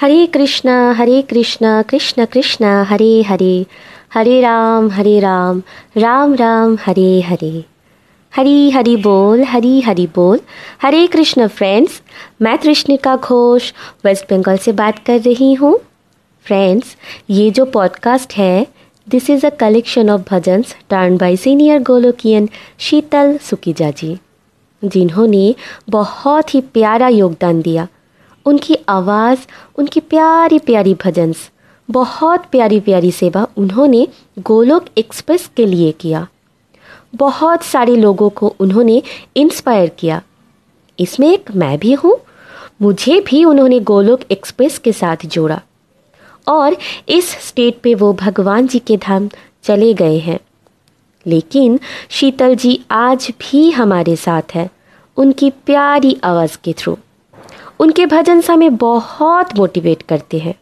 हरे कृष्णा हरे कृष्णा, कृष्ण कृष्ण, हरे हरे। हरे राम हरे राम। राम राम, हरे हरे। हरी हरी बोल, हरी हरी बोल। हरे कृष्ण फ्रेंड्स मैं कृष्णिका घोष वेस्ट बंगाल से बात कर रही हूँ। फ्रेंड्स ये जो पॉडकास्ट है this is a collection of bhajans turn by senior Golokian Sheetal Sukija ji जिन्होंने बहुत ही प्यारा योगदान दिया। उनकी आवाज़, उनकी प्यारी प्यारी भजन्स, बहुत प्यारी प्यारी सेवा उन्होंने गोलोक एक्सप्रेस के लिए किया। बहुत सारे लोगों को उन्होंने इंस्पायर किया। इसमें एक मैं भी हूँ, मुझे भी उन्होंने गोलोक एक्सप्रेस के साथ जोड़ा। और इस स्टेट पे वो भगवान जी के धाम चले गए हैं। लेकिन शीतल जी आज भी हमारे साथ है, उनकी प्यारी आवाज़ के थ्रू। उनके भजन हमें बहुत मोटिवेट करते हैं।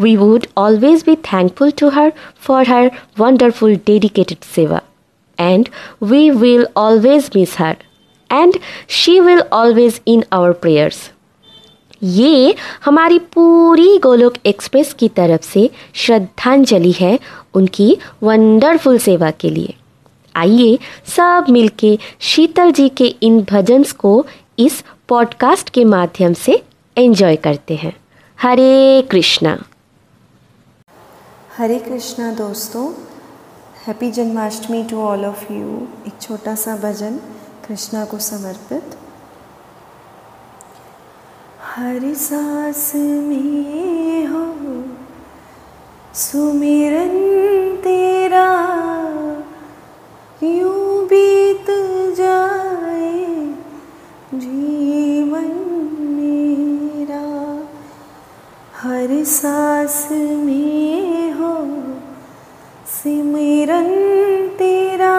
We would always be thankful to her for her wonderful dedicated seva and we will always miss her and she will always in our prayers ये हमारी पूरी गोलोक एक्सप्रेस की तरफ़ से श्रद्धांजलि है उनकी वंडरफुल सेवा के लिए। आइए सब मिलके शीतल जी के इन भजन्स को इस पॉडकास्ट के माध्यम से एंजॉय करते हैं। हरे कृष्णा। हरे कृष्णा दोस्तों happy Janmashtami to all of you एक छोटा सा भजन कृष्णा को समर्पित। हर सांस में हो, सुमिरन तेरा, यूँ बीत जाए हर सांस में हो, सिमरन तेरा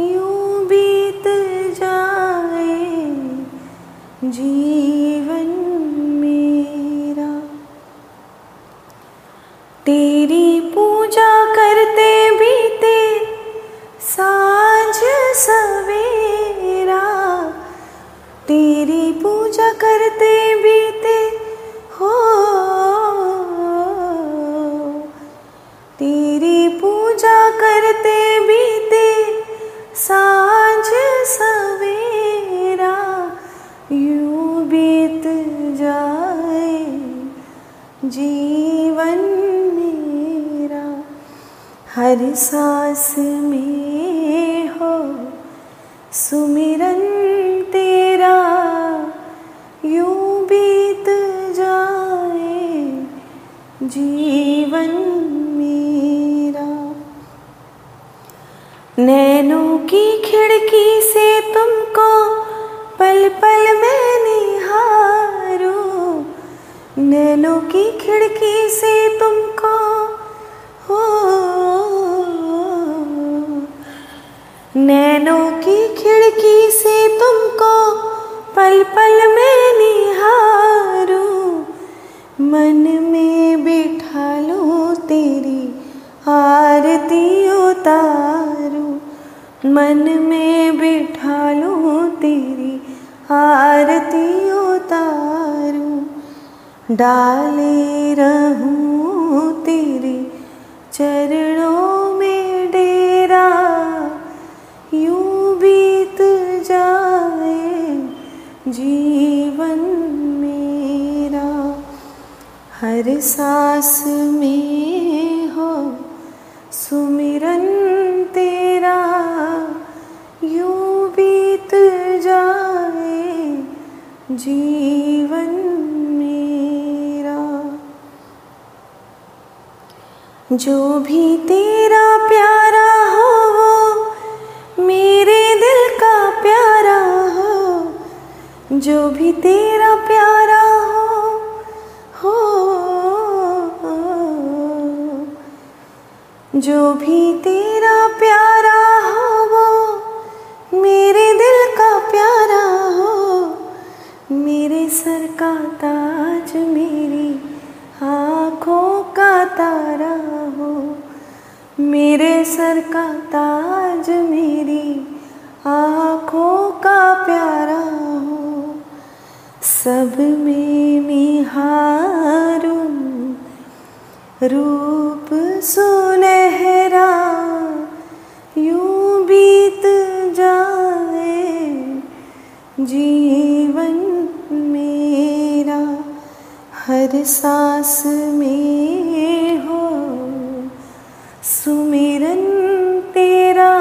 यूँ बीत जाए, जीवन मेरा। तेरी पूजा करते बीते, साँझ सवेरा। तेरी पूजा करते हो तेरी पूजा करते बीते साँझ सवेरा, यूँ बीत जाए जीवन मेरा। हर सांस में हो सुमिरन तेरा, यूँ बीत जीवन मेरा। नैनों की खिड़की से तुमको पल पल मैं निहारूं। नैनों की खिड़की से तुमको हो। नैनों की खिड़की से तुमको पल पल मैं निहारूं। मन में उतारूं मन में बिठा लूँ तेरी आरती उतारूं डाले रहूँ तेरे चरणों में डेरा, यूँ बीत जाए जीवन मेरा। हर सांस में सुमिरन तेरा यूँ बीत जाए जीवन मेरा। जो भी तेरा प्यारा हो, वो मेरे दिल का प्यारा हो। जो भी तेरा प्यारा हो हो जो भी तेरा प्यारा हो, वो मेरे दिल का प्यारा हो। मेरे सर का ताज मेरी आँखों का तारा हो। मेरे सर का ताज मेरी आँखों का प्यारा हो। सब में निहारूं, रूप सुनहरा जीवन मेरा, हर सांस में हो। सुमिरन तेरा,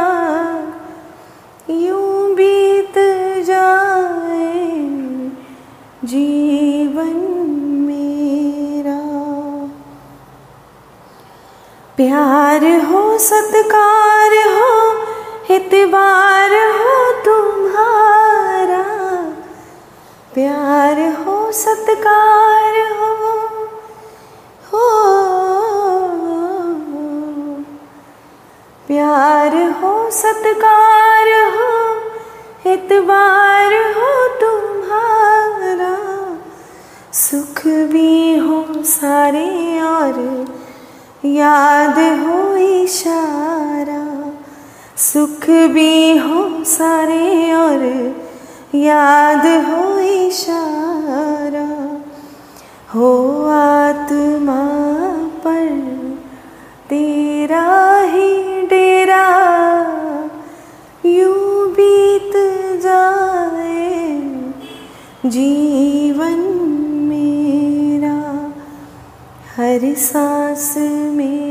यूँ बीत जाए। जीवन मेरा। प्यार हो, सत्कार हो इतबार हो प्यार हो, सत्कार हो हो, प्यार हो, सत्कार हो इतबार हो तुम्हारा, सुख भी हो सारे और याद हो इशारा, सुख भी हो सारे और याद हो इशारा, हो आत्मा पर तेरा ही डेरा, यूँ बीत जाए जीवन मेरा, हर सांस में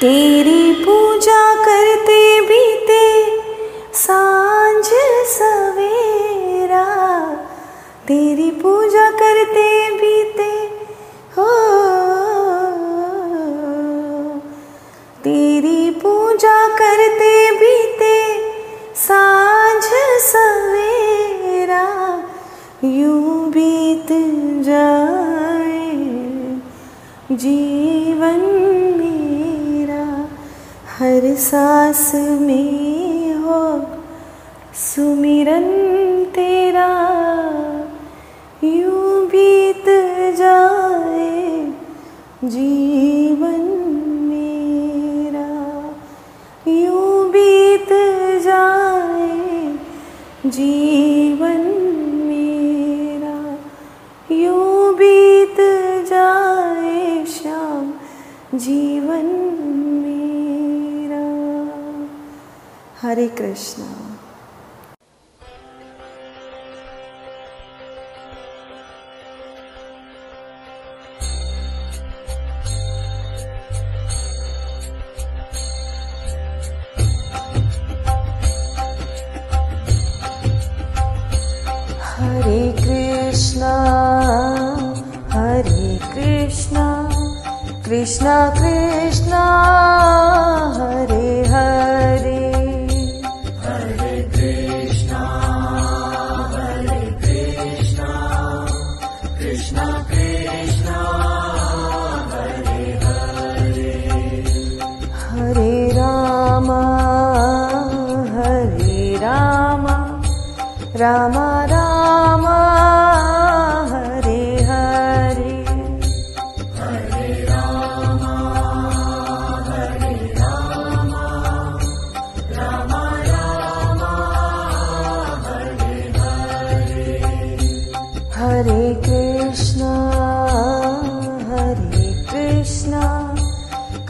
तेरी पूजा करते बीते, साँझ सवेरा। तेरी पूजा करते बीते, हो। तेरी पूजा करते बीते, साँझ सवेरा। यूँ बीत जाए, जीवन सांस में हो सुमिरन तेरा यूँ बीत जाए जीवन मेरा। यूँ बीत जाए जीवन हरे कृष्णा।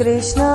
कृष्णा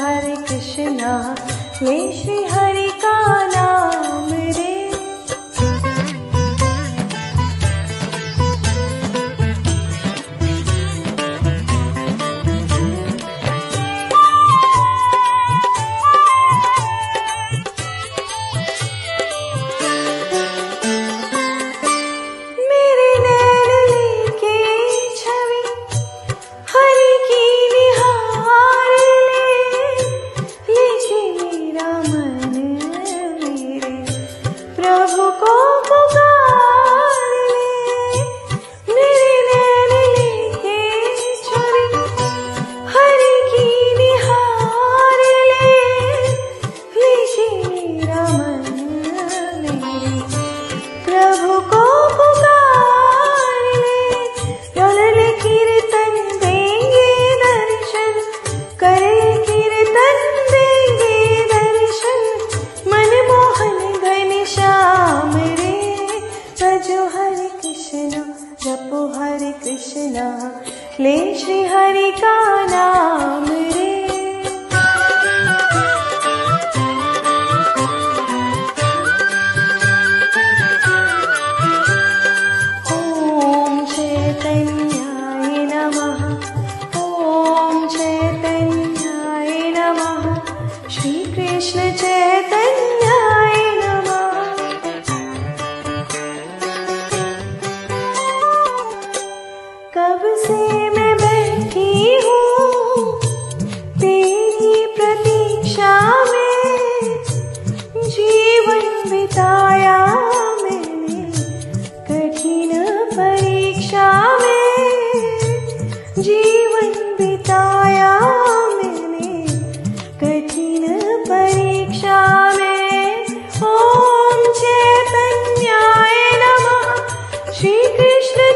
हरे कृष्ण मे श्री हरि का जीवन बिताया मैंने कठिन परीक्षा ीवीन ॐ चेतन्याय श्रीकृष्ण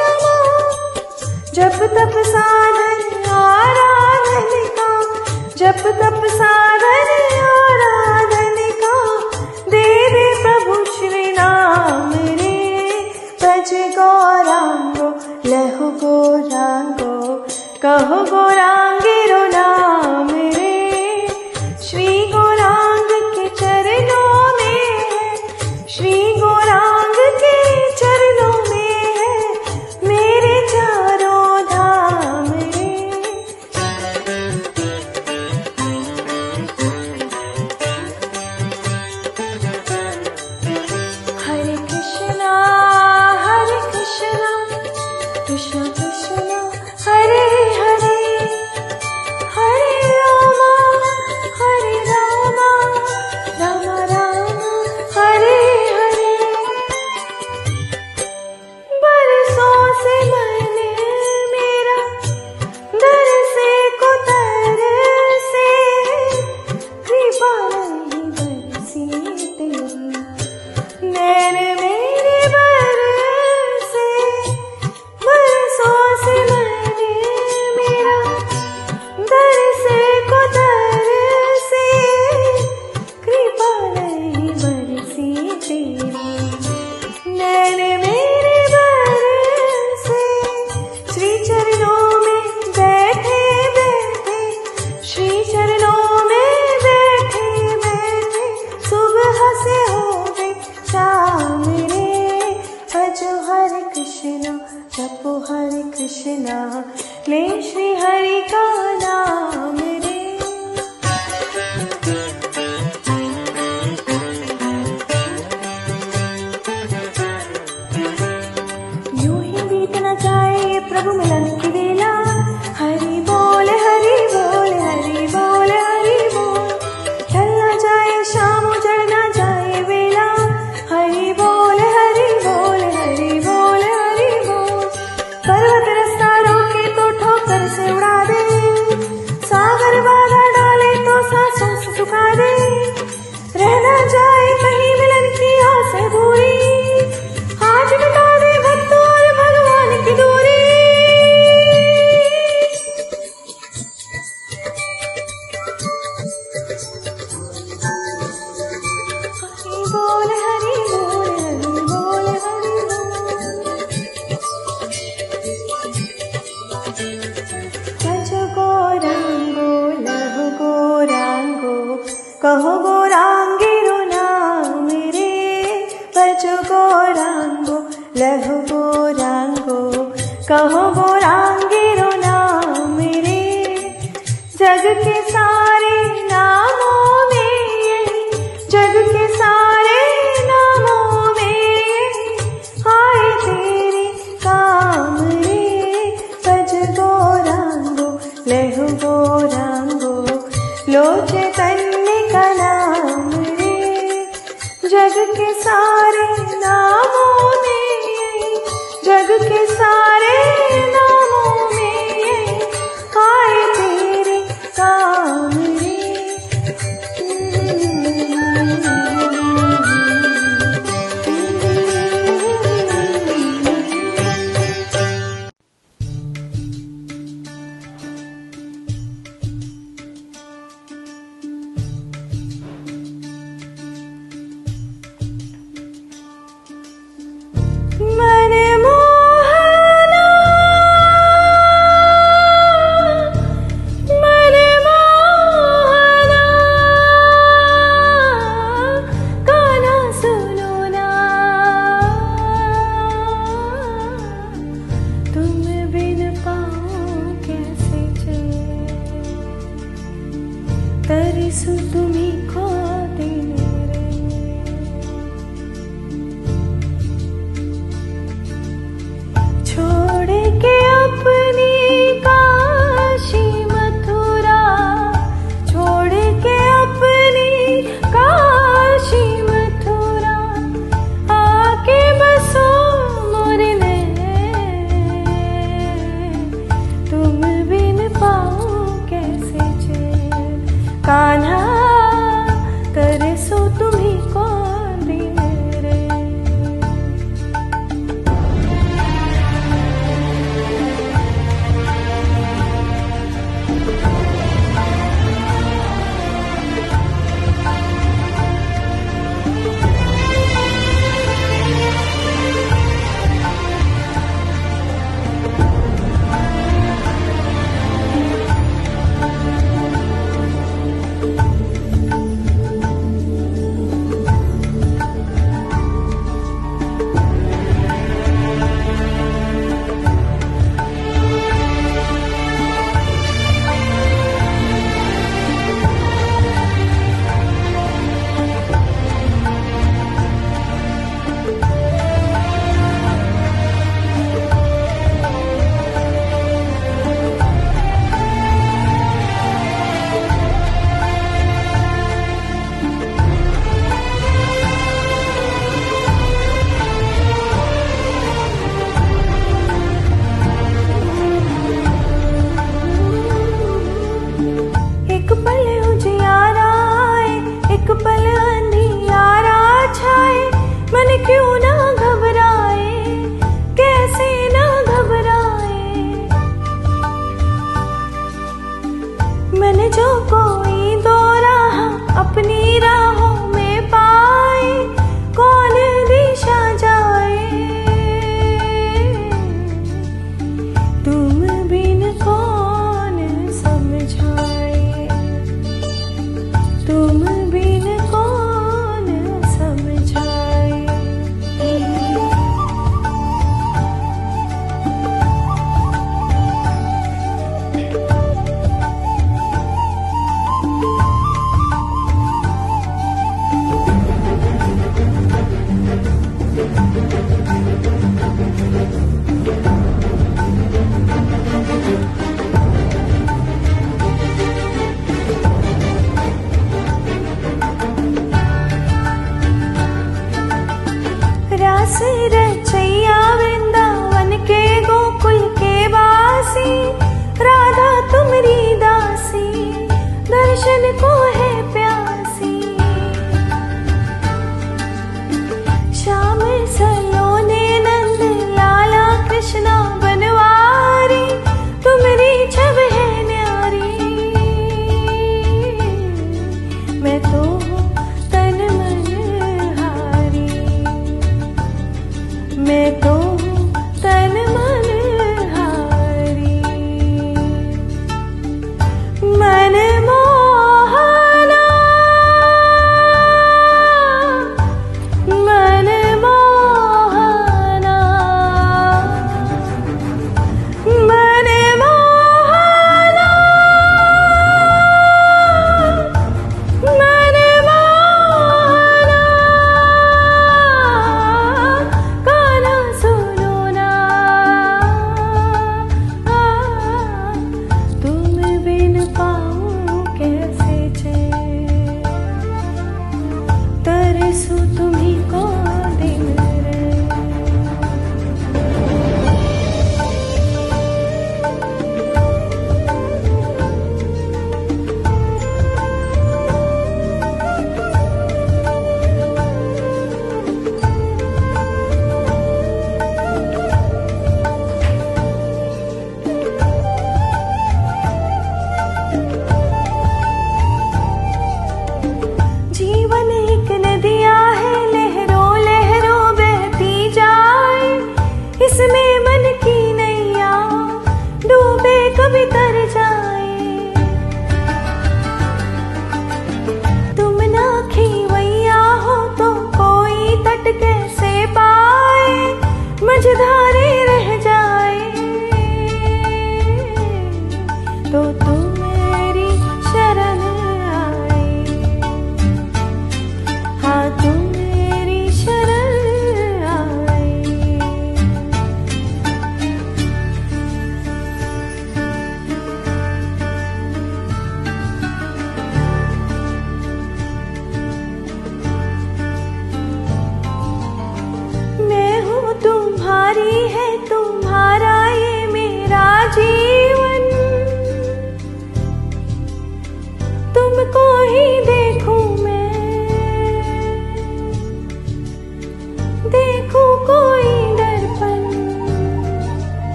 नमः। जप तप साधन आराधन का जप तप साधन हो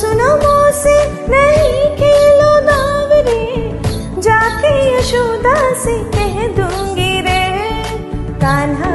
सुनो से नहीं खेलो दावरे जाके यशोदा से कह दूँगी रे। कान्हा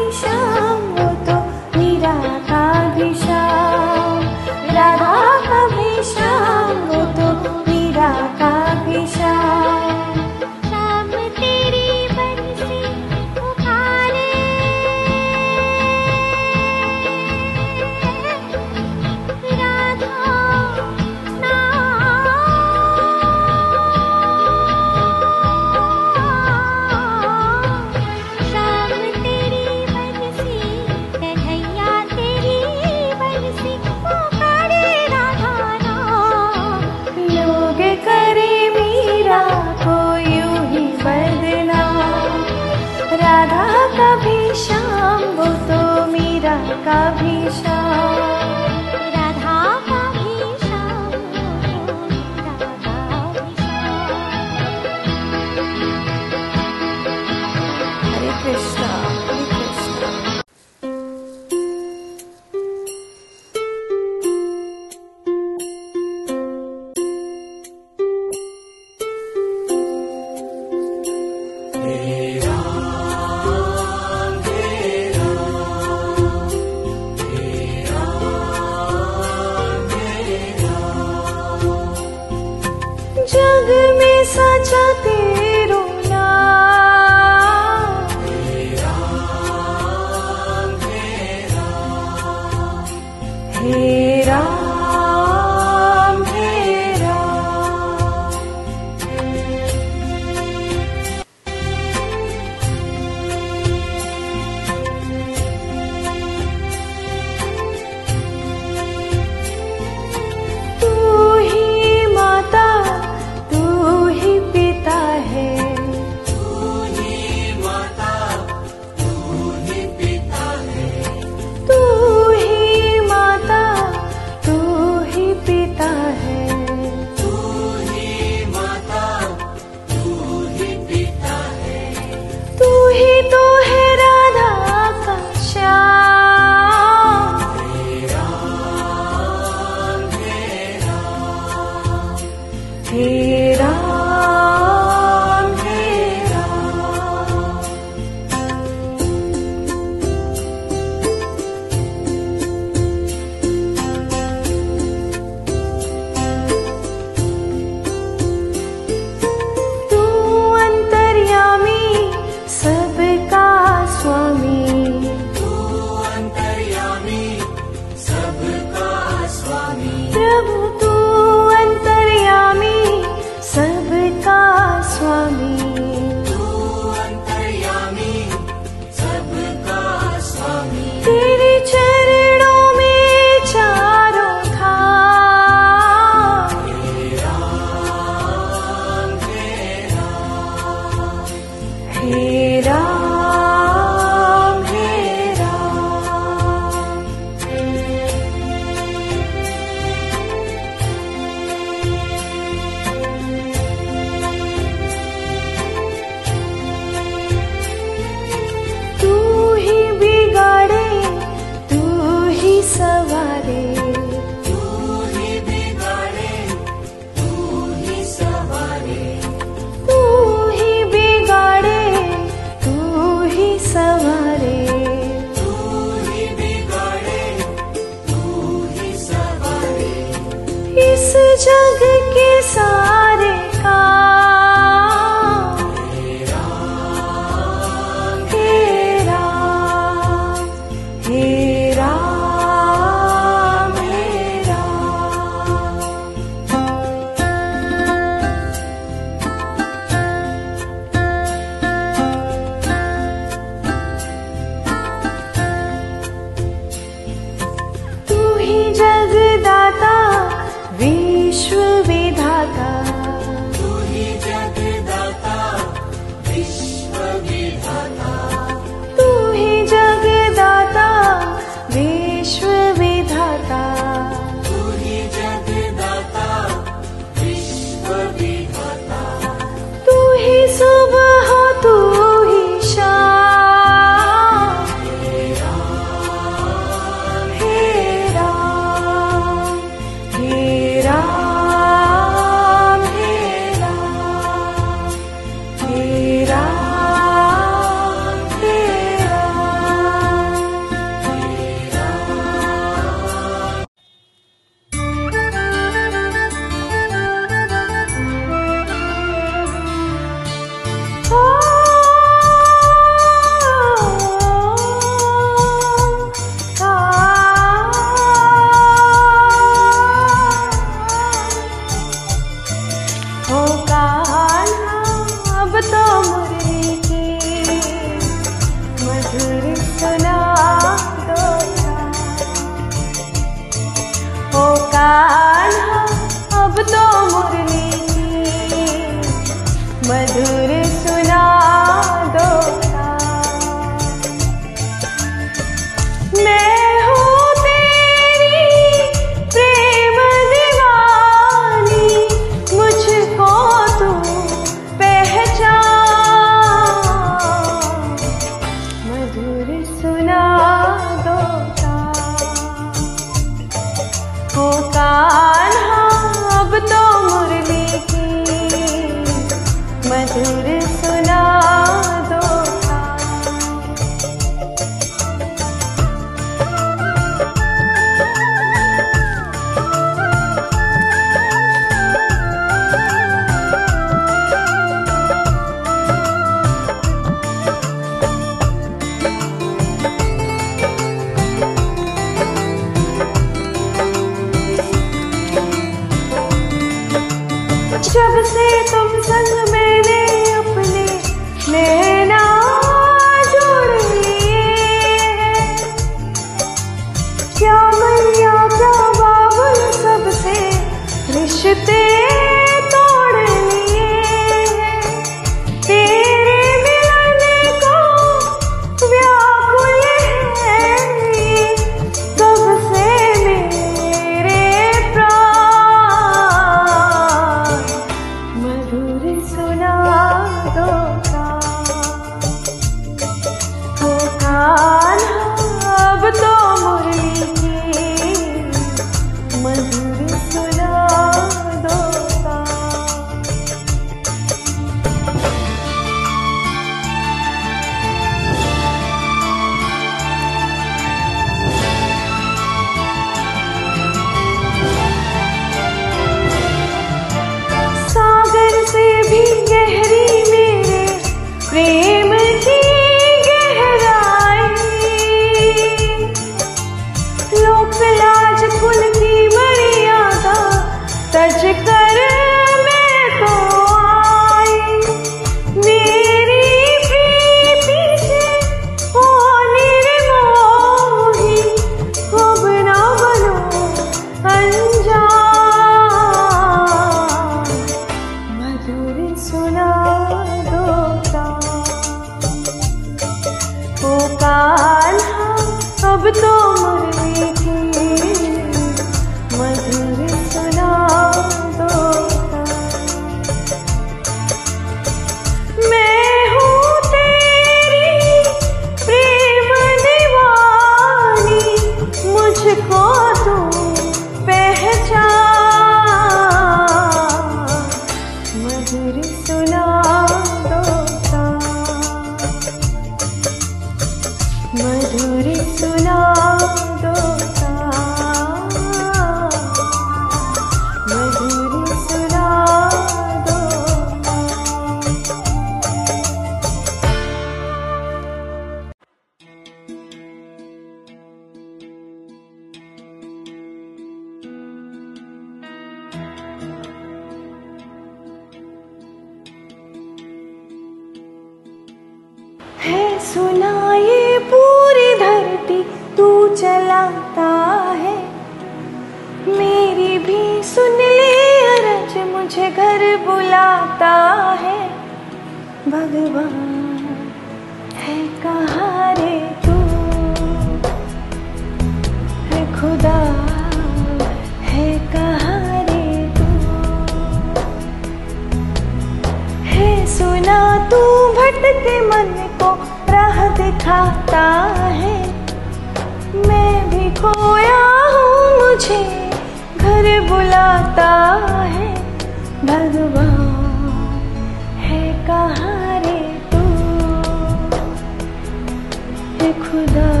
खुदा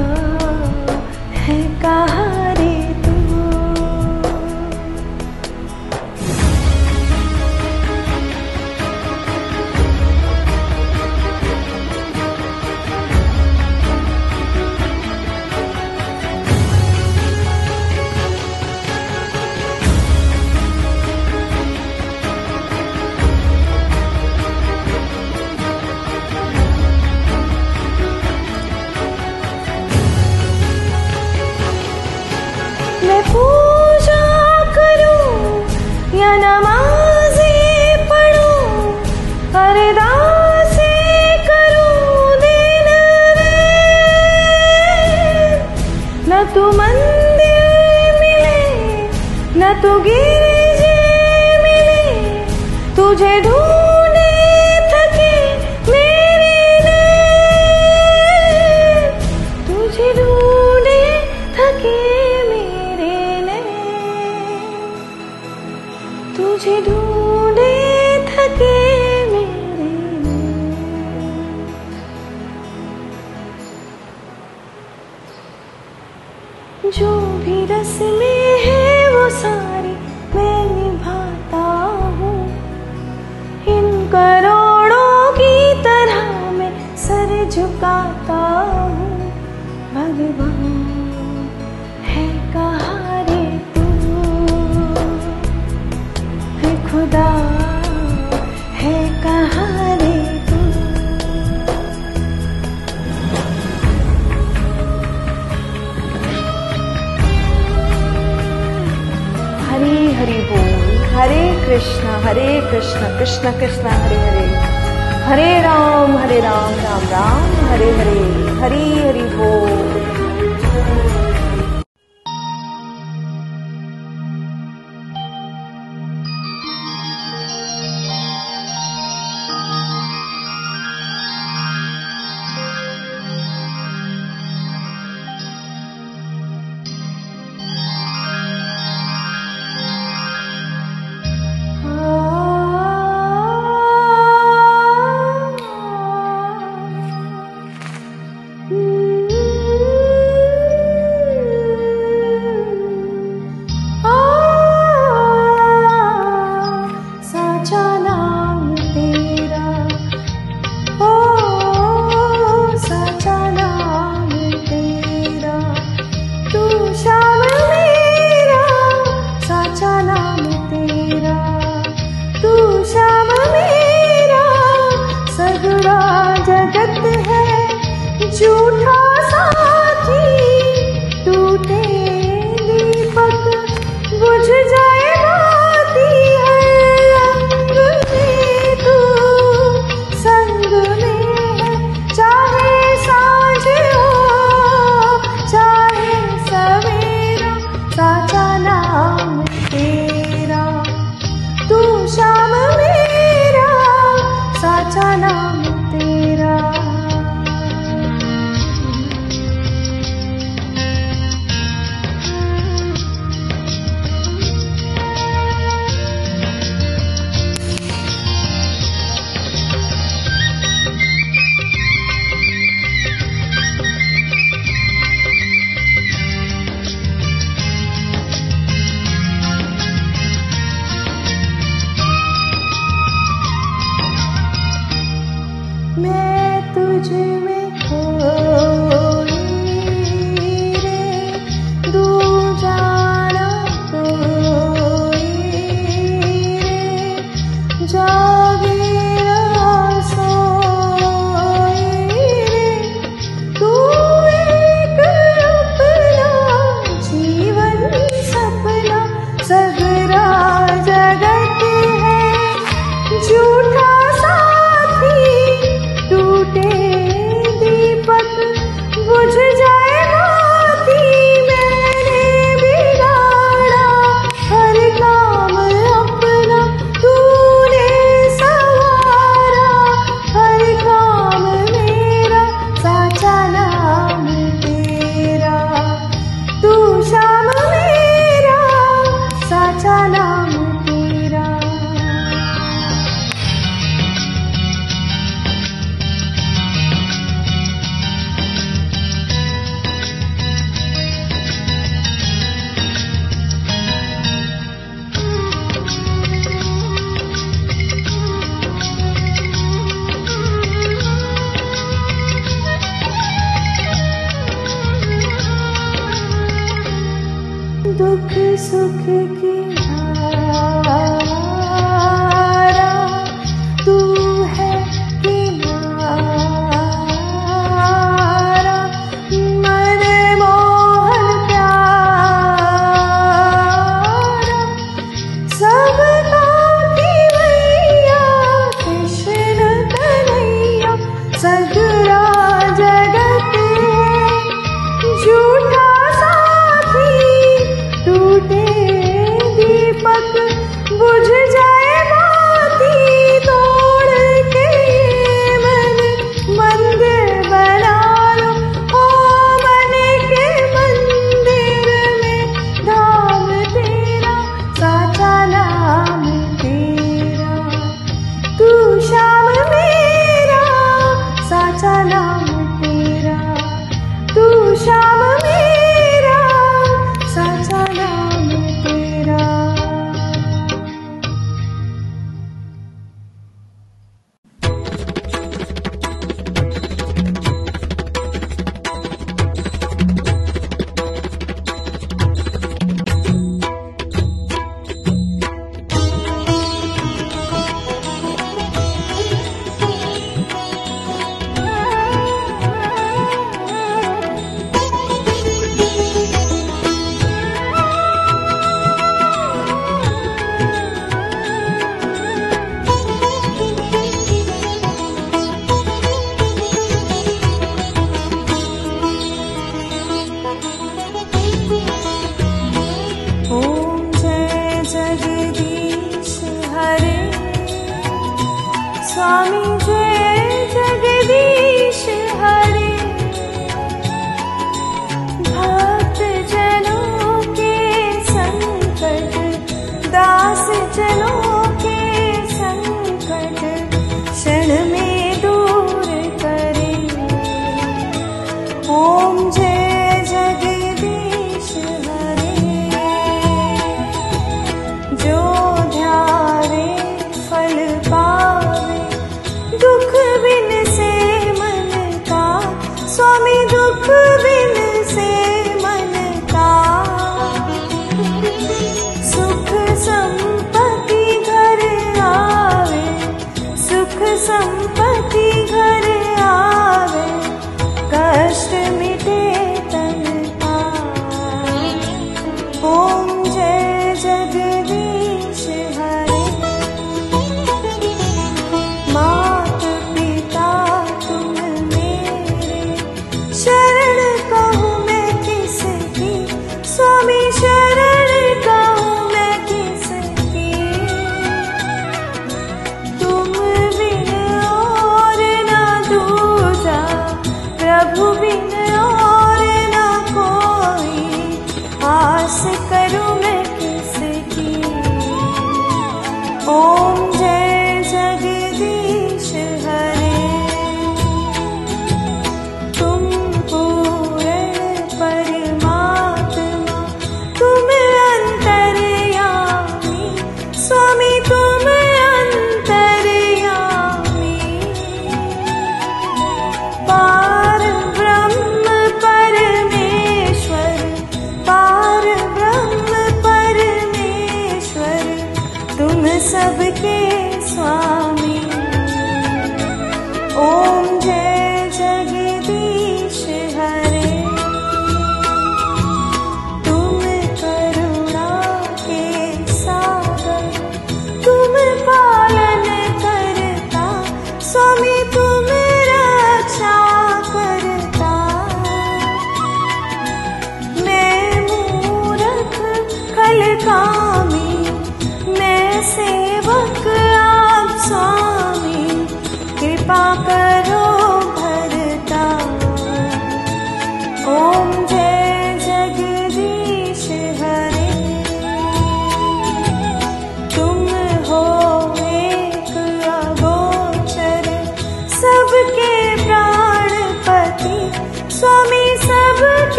हरि बोल। हरे कृष्ण हरे कृष्ण कृष्ण कृष्ण, हरे हरे। हरे राम हरे राम राम राम, हरे हरे। हरि हरि बोल।